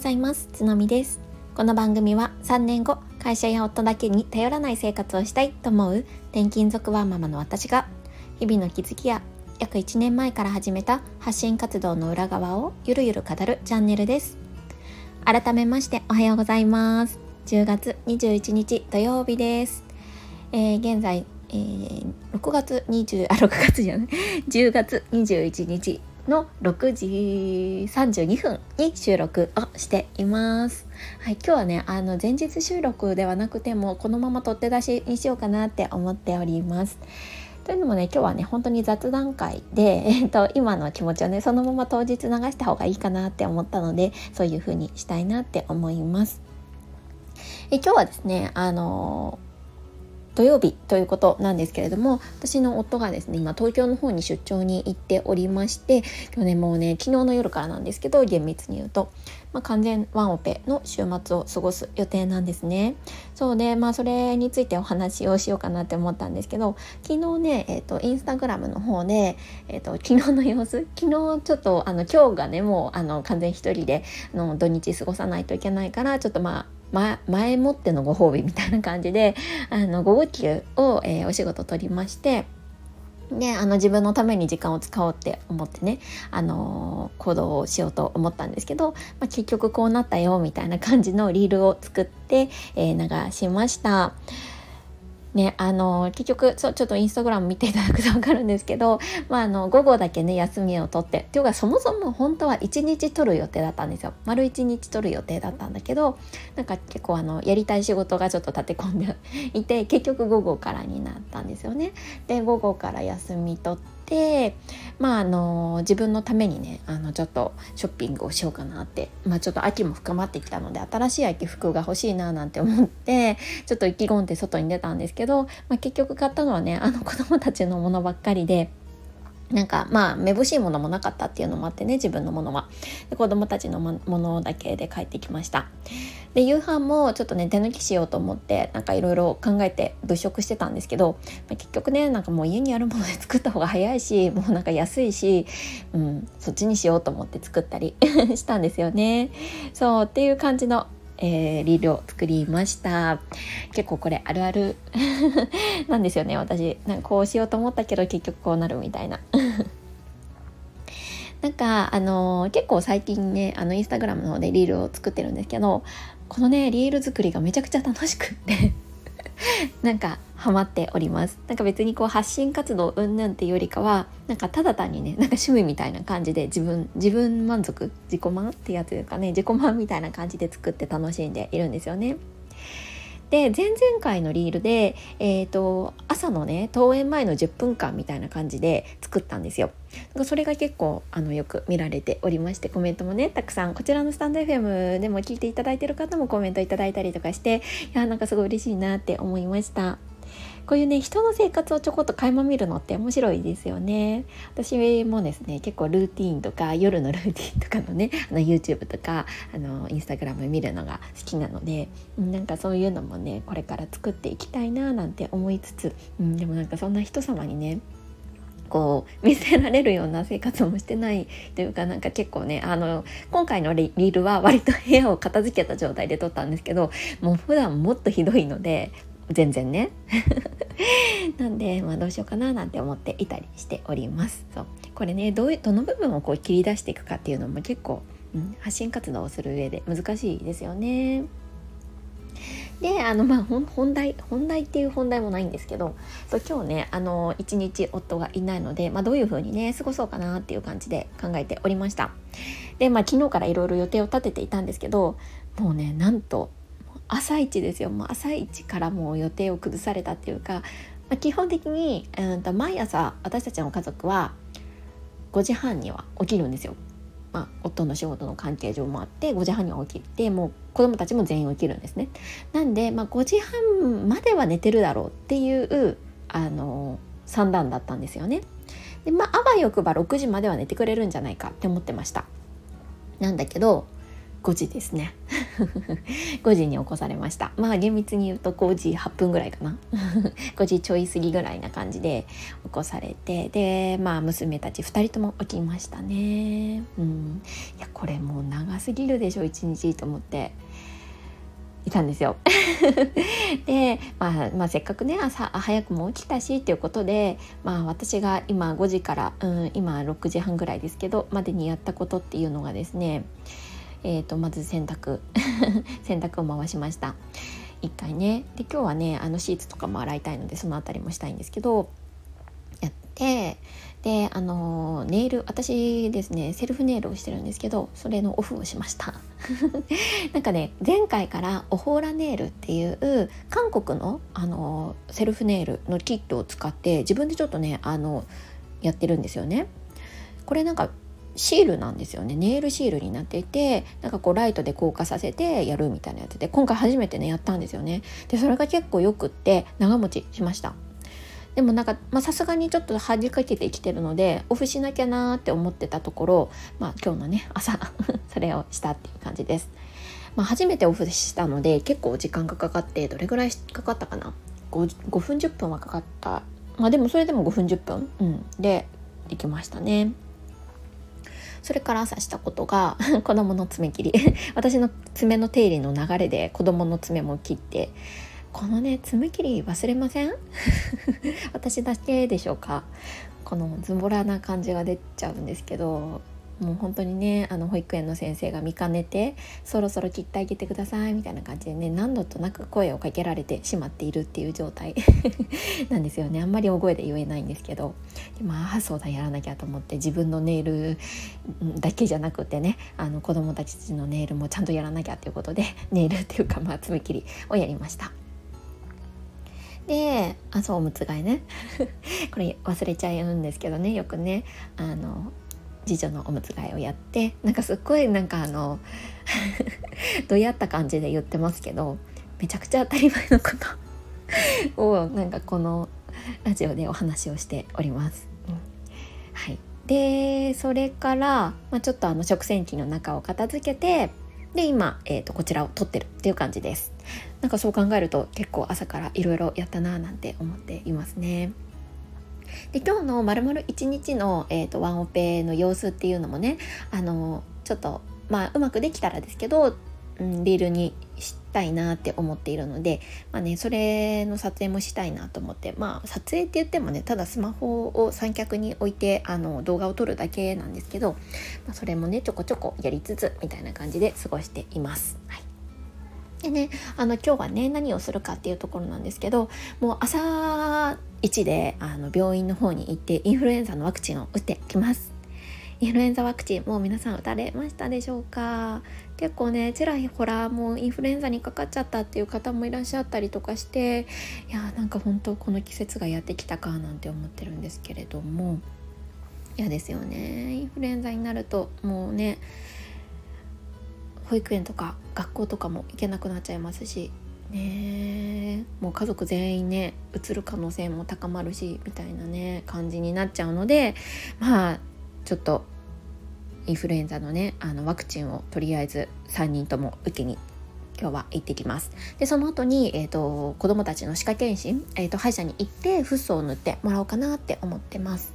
ございます。つのみです。この番組は3年後会社や夫だけに頼らない生活をしたいと思う転勤族ワーママの私が日々の気づきや約1年前から始めた発信活動の裏側をゆるゆる語るチャンネルです。改めましておはようございます。10月21日土曜日です、えー、現在、えー、6月20あ6月じゃない。10月21日の6時32分に収録をしています。はい、今日はね、あの前日収録ではなくてもこのまま取って出しにしようかなって思っております。というのもね今日はね本当に雑談会で、えーと、と今の気持ちをねそのまま当日流した方がいいかなって思ったのでそういう風にしたいなって思います。え今日はですねあのー土曜日ということなんですけれども私の夫がですね今東京の方に出張に行っておりまして今日ねもうね昨日の夜からなんですけど厳密に言うと、まあ、完全ワンオペの週末を過ごす予定なんですね。そうでまあそれについてお話をしようかなって思ったんですけど昨日ねえっ、ー、とインスタグラムの方で、えーと、昨日の様子昨日ちょっとあの今日がねもうあの完全一人であの土日過ごさないといけないからちょっとまあま、前もってのご褒美みたいな感じであの午後休を、えー、お仕事取りましてであの自分のために時間を使おうって思ってね、あのー、行動をしようと思ったんですけど、まあ、結局こうなったよみたいな感じのリールを作って、えー、流しました。ね、あの結局ちょちょっとインスタグラム見ていただくと分かるんですけど、まあ、あの午後だけね休みを取ってっていうかそもそも本当は1日取る予定だったんですよ丸1日取る予定だったんだけどなんか結構あのやりたい仕事がちょっと立て込んでいて結局午後からになったんですよね。で午後から休み取ってでまああの自分のためにねあのちょっとショッピングをしようかなってまあちょっと秋も深まってきたので新しい秋服が欲しいななんて思って ちょっと意気込んで外に出たんですけど、まあ、結局買ったのはねあの子供たちのものばっかりで。なんかまあめぼしいものもなかったっていうのもあってね自分のものは。で子供たちのものだけで帰ってきました。で夕飯もちょっとね手抜きしようと思ってなんかいろいろ考えて物色してたんですけど、まあ、結局ねなんかもう家にあるもので作った方が早いしもうなんか安いし、うん、そっちにしようと思って作ったり したんですよね。そうっていう感じのえー、リールを作りました。結構これあるある なんですよね私。なんかこうしようと思ったけど結局こうなるみたいな。なんかあの、結構最近ねあのインスタグラムの方でリールを作ってるんですけどこのねリール作りがめちゃくちゃ楽しくって なんかハマっておりますなんか別にこう発信活動うんぬんっていうよりかはなんかただ単にねなんか趣味みたいな感じで自分自分満足自己満ってやつですかね自己満みたいな感じで作って楽しんでいるんですよね。で前々回のリールで、えーと、朝のね登園前の10分間みたいな感じで作ったんですよ。かそれが結構あのよく見られておりましてコメントもねたくさんこちらのスタンド FM でも聞いていただいてる方もコメントいただいたりとかしていやなんかすごい嬉しいなって思いました。こういうね人の生活をちょこっと垣間見るのって面白いですよね私もですね結構ルーティンとか夜のルーティンとかのね あの YouTube とかあのインスタグラム見るのが好きなのでなんかそういうのもねこれから作っていきたいななんて思いつつ、うん、でもなんかそんな人様にねこう見せられるような生活もしてないというかなんか結構ねあの今回のリールは割と部屋を片付けた状態で撮ったんですけどもう普段もっとひどいので全然ね。なんで、まあ、どうしようかななんて思っていたりしております。そう。これねどういうどの部分をこう切り出していくかっていうのも結構、うん、発信活動をする上で難しいですよね。であのまあ本題本題っていう本題もないんですけどそう今日ねあの一日夫がいないので、まあ、どういう風にね過ごそうかなっていう感じで考えておりましたでまあ昨日からいろいろ予定を立てていたんですけどもうねなんと朝一ですよもう朝一からもう予定を崩されたっていうか、まあ、基本的に、うんと毎朝私たちの家族は5時半には起きるんですよ。まあ、夫の仕事の関係上もあって5時半に起きてもう子供たちも全員起きるんですね。なんで、まあ、5時半までは寝てるだろうっていうあの算段だったんですよね。でまああわよくば6時までは寝てくれるんじゃないかって思ってました。なんだけど5時ですね。5時に起こされました。まあ厳密に言うと5時8分ぐらいかな。5時ちょい過ぎぐらいな感じで起こされて。でまあ娘たち2人とも起きましたね。うん。いやこれもう長すぎるでしょ一日と思って。いたんですよ。で、まあ、まあせっかくね朝早くも起きたしっていうことで、まあ、私が今5時から、うん、今6時半ぐらいですけどまでにやったことっていうのがですねえーと、まず洗濯 洗濯を回しました。一回ね。で今日はねあのシーツとかも洗いたいのでその辺りもしたいんですけどやってであのネイル私ですねセルフネイルをしてるんですけどそれのオフをしました。なんかね前回からオホーラネイルっていう韓国のあのセルフネイルのキットを使って自分でちょっとねあのやってるんですよね。これなんかシールなんですよね。ネイルシールになっていてなんかこうライトで硬化させてやるみたいなやつで今回初めてねやったんですよね。でそれが結構よくって長持ちしました。でもなんかさすがにちょっと恥かけてきてるのでオフしなきゃなーって思ってたところまあ今日のね朝 それをしたっていう感じです、まあ、初めてオフしたので結構時間がかかってどれぐらいかかったかな？5, 5分10分はかかった。まあでもそれでも5分10分、うん、でできましたね。それから朝したことが 子供の爪切り。私の爪の手入れの流れで子供の爪も切って。このね爪切り忘れません？私だけでしょうか？このズボラな感じが出ちゃうんですけど。もう本当にねあの保育園の先生が見かねてそろそろ切ってあげてくださいみたいな感じでね何度となく声をかけられてしまっているっていう状態 なんですよねあんまり大声で言えないんですけどでまあそうだやらなきゃと思って自分のネイルだけじゃなくてねあの子供たちのネイルもちゃんとやらなきゃっていうことで ネイルっていうかまあ爪切りをやりました。であそうおむつ替えね これ忘れちゃうんですけどねよくねあの次女のおむつ替えをやってなんかすっごいなんかあの どやった感じで言ってますけどめちゃくちゃ当たり前のこと をなんかこのラジオでお話をしております。うん、はい。でそれから、まあ、ちょっとあの食洗機の中を片付けてで今、えーと、こちらを撮ってるっていう感じです。なんかそう考えると結構朝からいろいろやったなーなんて思っていますねで今日のまるまる一日の、えーと、ワンオペの様子っていうのもねあのちょっとまあうまくできたらですけど、うん、リールにしたいなって思っているので、まあね、それの撮影もしたいなと思ってまあ撮影って言ってもねただスマホを三脚に置いてあの動画を撮るだけなんですけど、まあ、それもねちょこちょこやりつつみたいな感じで過ごしています。はいでね、あの今日はね何をするかっていうところなんですけどもう朝一であの病院の方に行ってインフルエンザのワクチンを打ってきます。インフルエンザワクチンもう皆さん打たれましたでしょうか？結構ねちらほらもうインフルエンザにかかっちゃったっていう方もいらっしゃったりとかしていやーなんか本当この季節がやってきたかなんて思ってるんですけれども。嫌ですよね。インフルエンザになるともうね保育園とか学校とかも行けなくなっちゃいますしねもう家族全員ねうつる可能性も高まるしみたいなね感じになっちゃうのでまあちょっとインフルエンザのねあのワクチンをとりあえず3人とも受けに今日は行ってきます。でその後に、えーと、子どもたちの歯科検診、えーと、歯医者に行ってフッ素を塗ってもらおうかなって思ってます。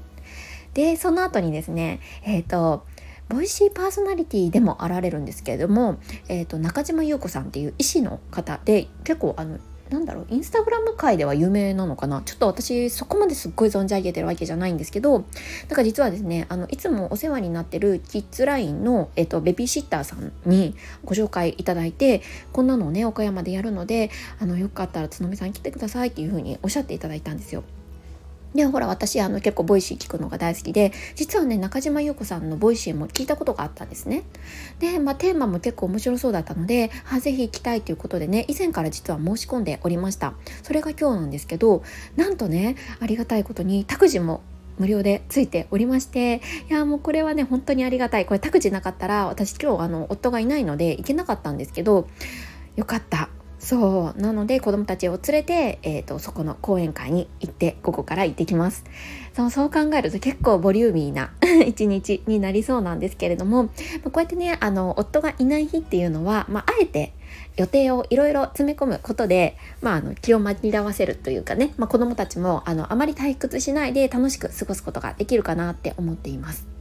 でその後にですねえっ、ー、とボイシーパーソナリティでもあられるんですけれども、えーと中島優子さんっていう医師の方で結構あのなんだろうインスタグラム界では有名なのかなちょっと私そこまですっごい存じ上げてるわけじゃないんですけどだから実はですねあのいつもお世話になってるキッズラインの、えっと、ベビーシッターさんにご紹介いただいてこんなのをね岡山でやるのであのよかったらつのみさん来てくださいっていうふうにおっしゃっていただいたんですよ。でほら私あの結構 Voicy 聞くのが大好きで実はね中島優子さんの Voicy も聞いたことがあったんですね。で、まあ、テーマも結構面白そうだったのであぜひ行きたいということでね以前から実は申し込んでおりました。それが今日なんですけどなんとねありがたいことに託児も無料でついておりましていやもうこれはね本当にありがたい。これ託児なかったら私今日あの夫がいないので行けなかったんですけどよかった。そうなので子供たちを連れて、えーと、そこの講演会に行ってここから行ってきますそうそう考えると結構ボリューミーな 一日になりそうなんですけれどもこうやってねあの夫がいない日っていうのは、まあ、あえて予定をいろいろ詰め込むことで、まあ、あの気を紛らわせるというかね、まあ、子どもたちもあのあまり退屈しないで楽しく過ごすことができるかなって思っています。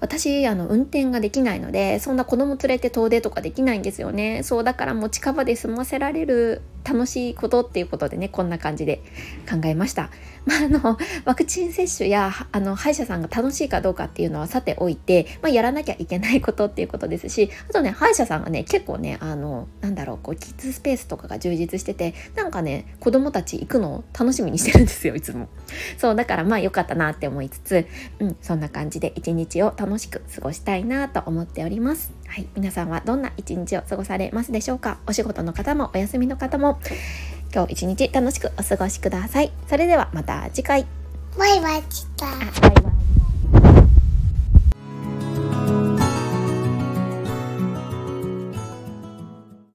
私あの運転ができないのでそんな子供連れて遠出とかできないんですよね。そうだからもう近場で済ませられる楽しいことっていうことでねこんな感じで考えました、まあ、あのワクチン接種やあの歯医者さんが楽しいかどうかっていうのはさておいて、まあ、やらなきゃいけないことっていうことですしあとね歯医者さんがね結構ねあのなんだろうこうキッズスペースとかが充実しててなんかね子供たち行くのを楽しみにしてるんですよいつも。そうだからまあ良かったなって思いつつ、うん、そんな感じで一日を楽しく過ごしたいなと思っております。はい皆さんはどんな一日を過ごされますでしょうか？お仕事の方もお休みの方も今日一日楽しくお過ごしください。それではまた次回。バイバイ。バイバイ